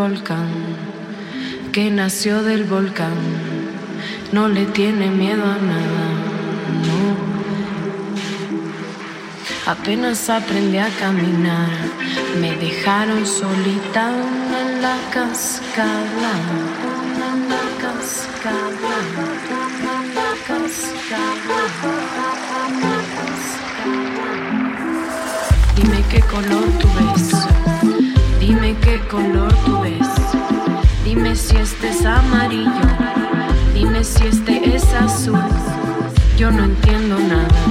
volcán, que nació del volcán, no le tiene miedo a nada, no. Apenas aprendí a caminar, me dejaron solita en la cascada, en la cascada, la cascada. Dime qué color qué color tú ves, dime si este es amarillo, dime si este es azul, yo no entiendo nada,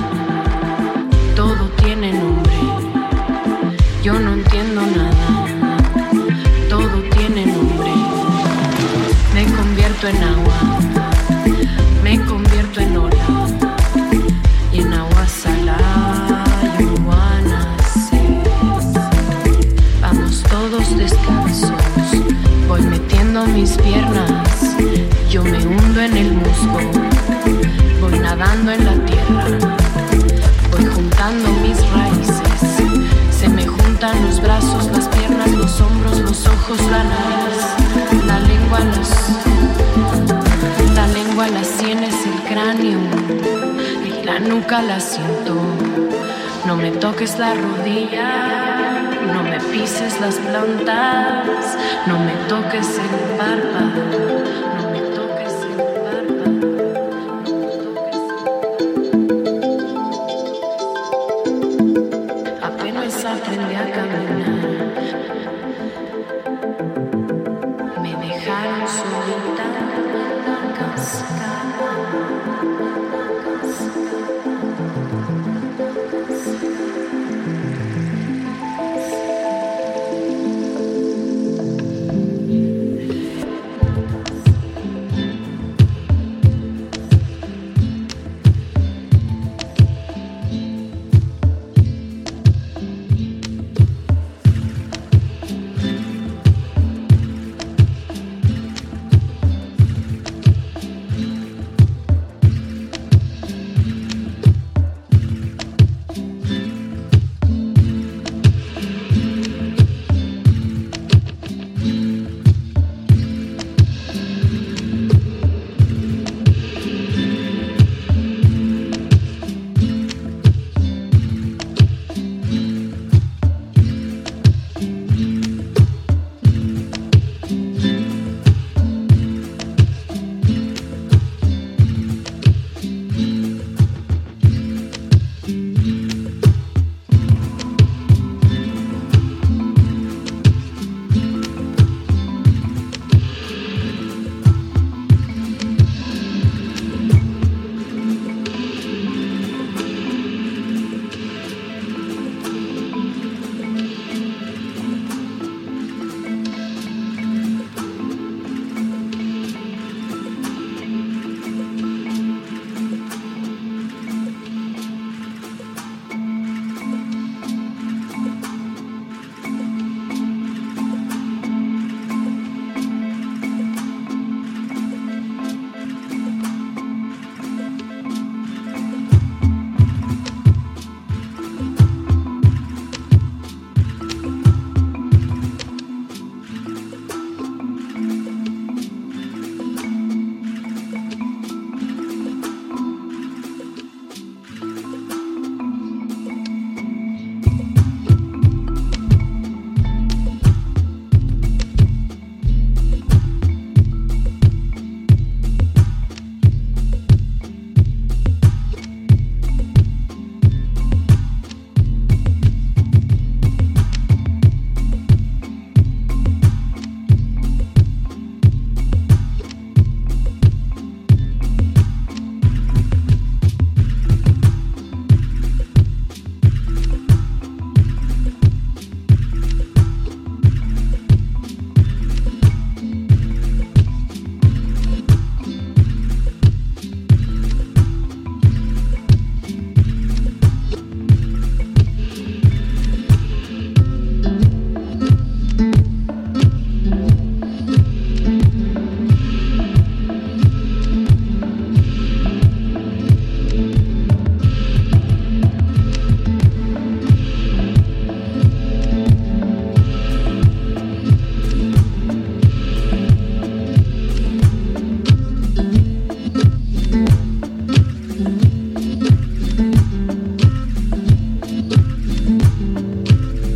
todo tiene nombre, yo no entiendo nada, todo tiene nombre, me convierto en agua, yo me hundo en el musgo, voy nadando en la tierra, voy juntando mis raíces, se me juntan los brazos, las piernas, los hombros, los ojos, la nariz, la lengua, los, la lengua, las sienes, el cráneo y la nuca la siento. No me toques la rodilla, no me pises las plantas, no me toques el párpado,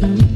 Mm-hmm.